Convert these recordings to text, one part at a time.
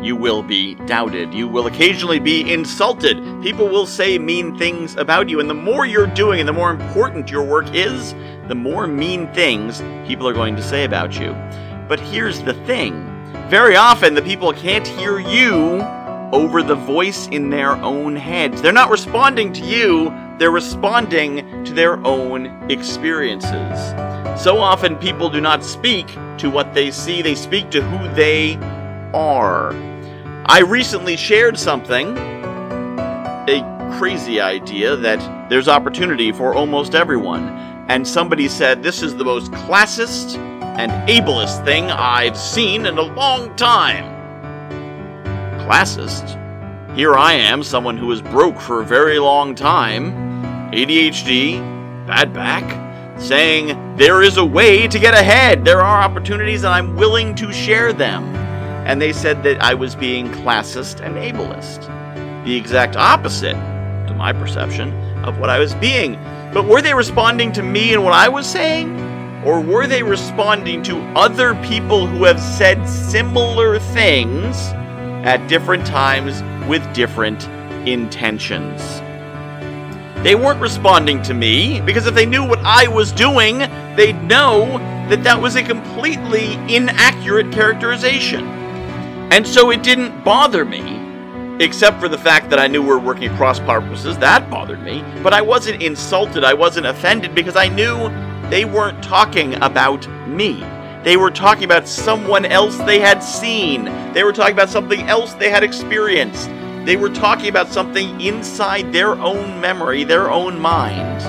You will be doubted. You will occasionally be insulted. People will say mean things about you. And the more you're doing and the more important your work is, the more mean things people are going to say about you. But here's the thing very often the people can't hear you over the voice in their own heads. They're not responding to you, they're responding to their own experiences. So often people do not speak to what they see, they speak to who they are. I recently shared something, a crazy idea that there's opportunity for almost everyone, and somebody said this is the most classist and ableist thing I've seen in a long time. Classist? Here I am, someone who was broke for a very long time, ADHD, bad back, saying there is a way to get ahead. There are opportunities and I'm willing to share them. And they said that I was being classist and ableist. The exact opposite, to my perception, of what I was being. But were they responding to me and what I was saying? Or were they responding to other people who have said similar things at different times with different intentions? They weren't responding to me because if they knew what I was doing, they'd know that that was a completely inaccurate characterization. And so it didn't bother me, except for the fact that I knew we were working across purposes. That bothered me. But I wasn't insulted, I wasn't offended because I knew they weren't talking about me. They were talking about someone else they had seen. They were talking about something else they had experienced. They were talking about something inside their own memory, their own mind.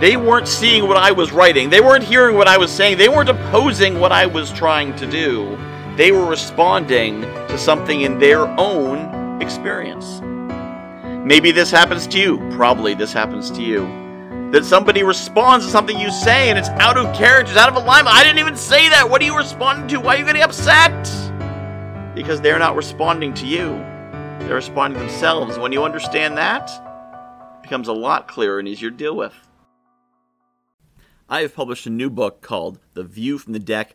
They weren't seeing what I was writing. They weren't hearing what I was saying. They weren't opposing what I was trying to do. They were responding to something in their own experience. Maybe this happens to you. Probably this happens to you. That somebody responds to something you say and it's out of character, it's out of alignment. I didn't even say that. What are you responding to? Why are you getting upset? Because they're not responding to you. They're responding to themselves. When you understand that, it becomes a lot clearer and easier to deal with. I have published a new book called The View from the Deck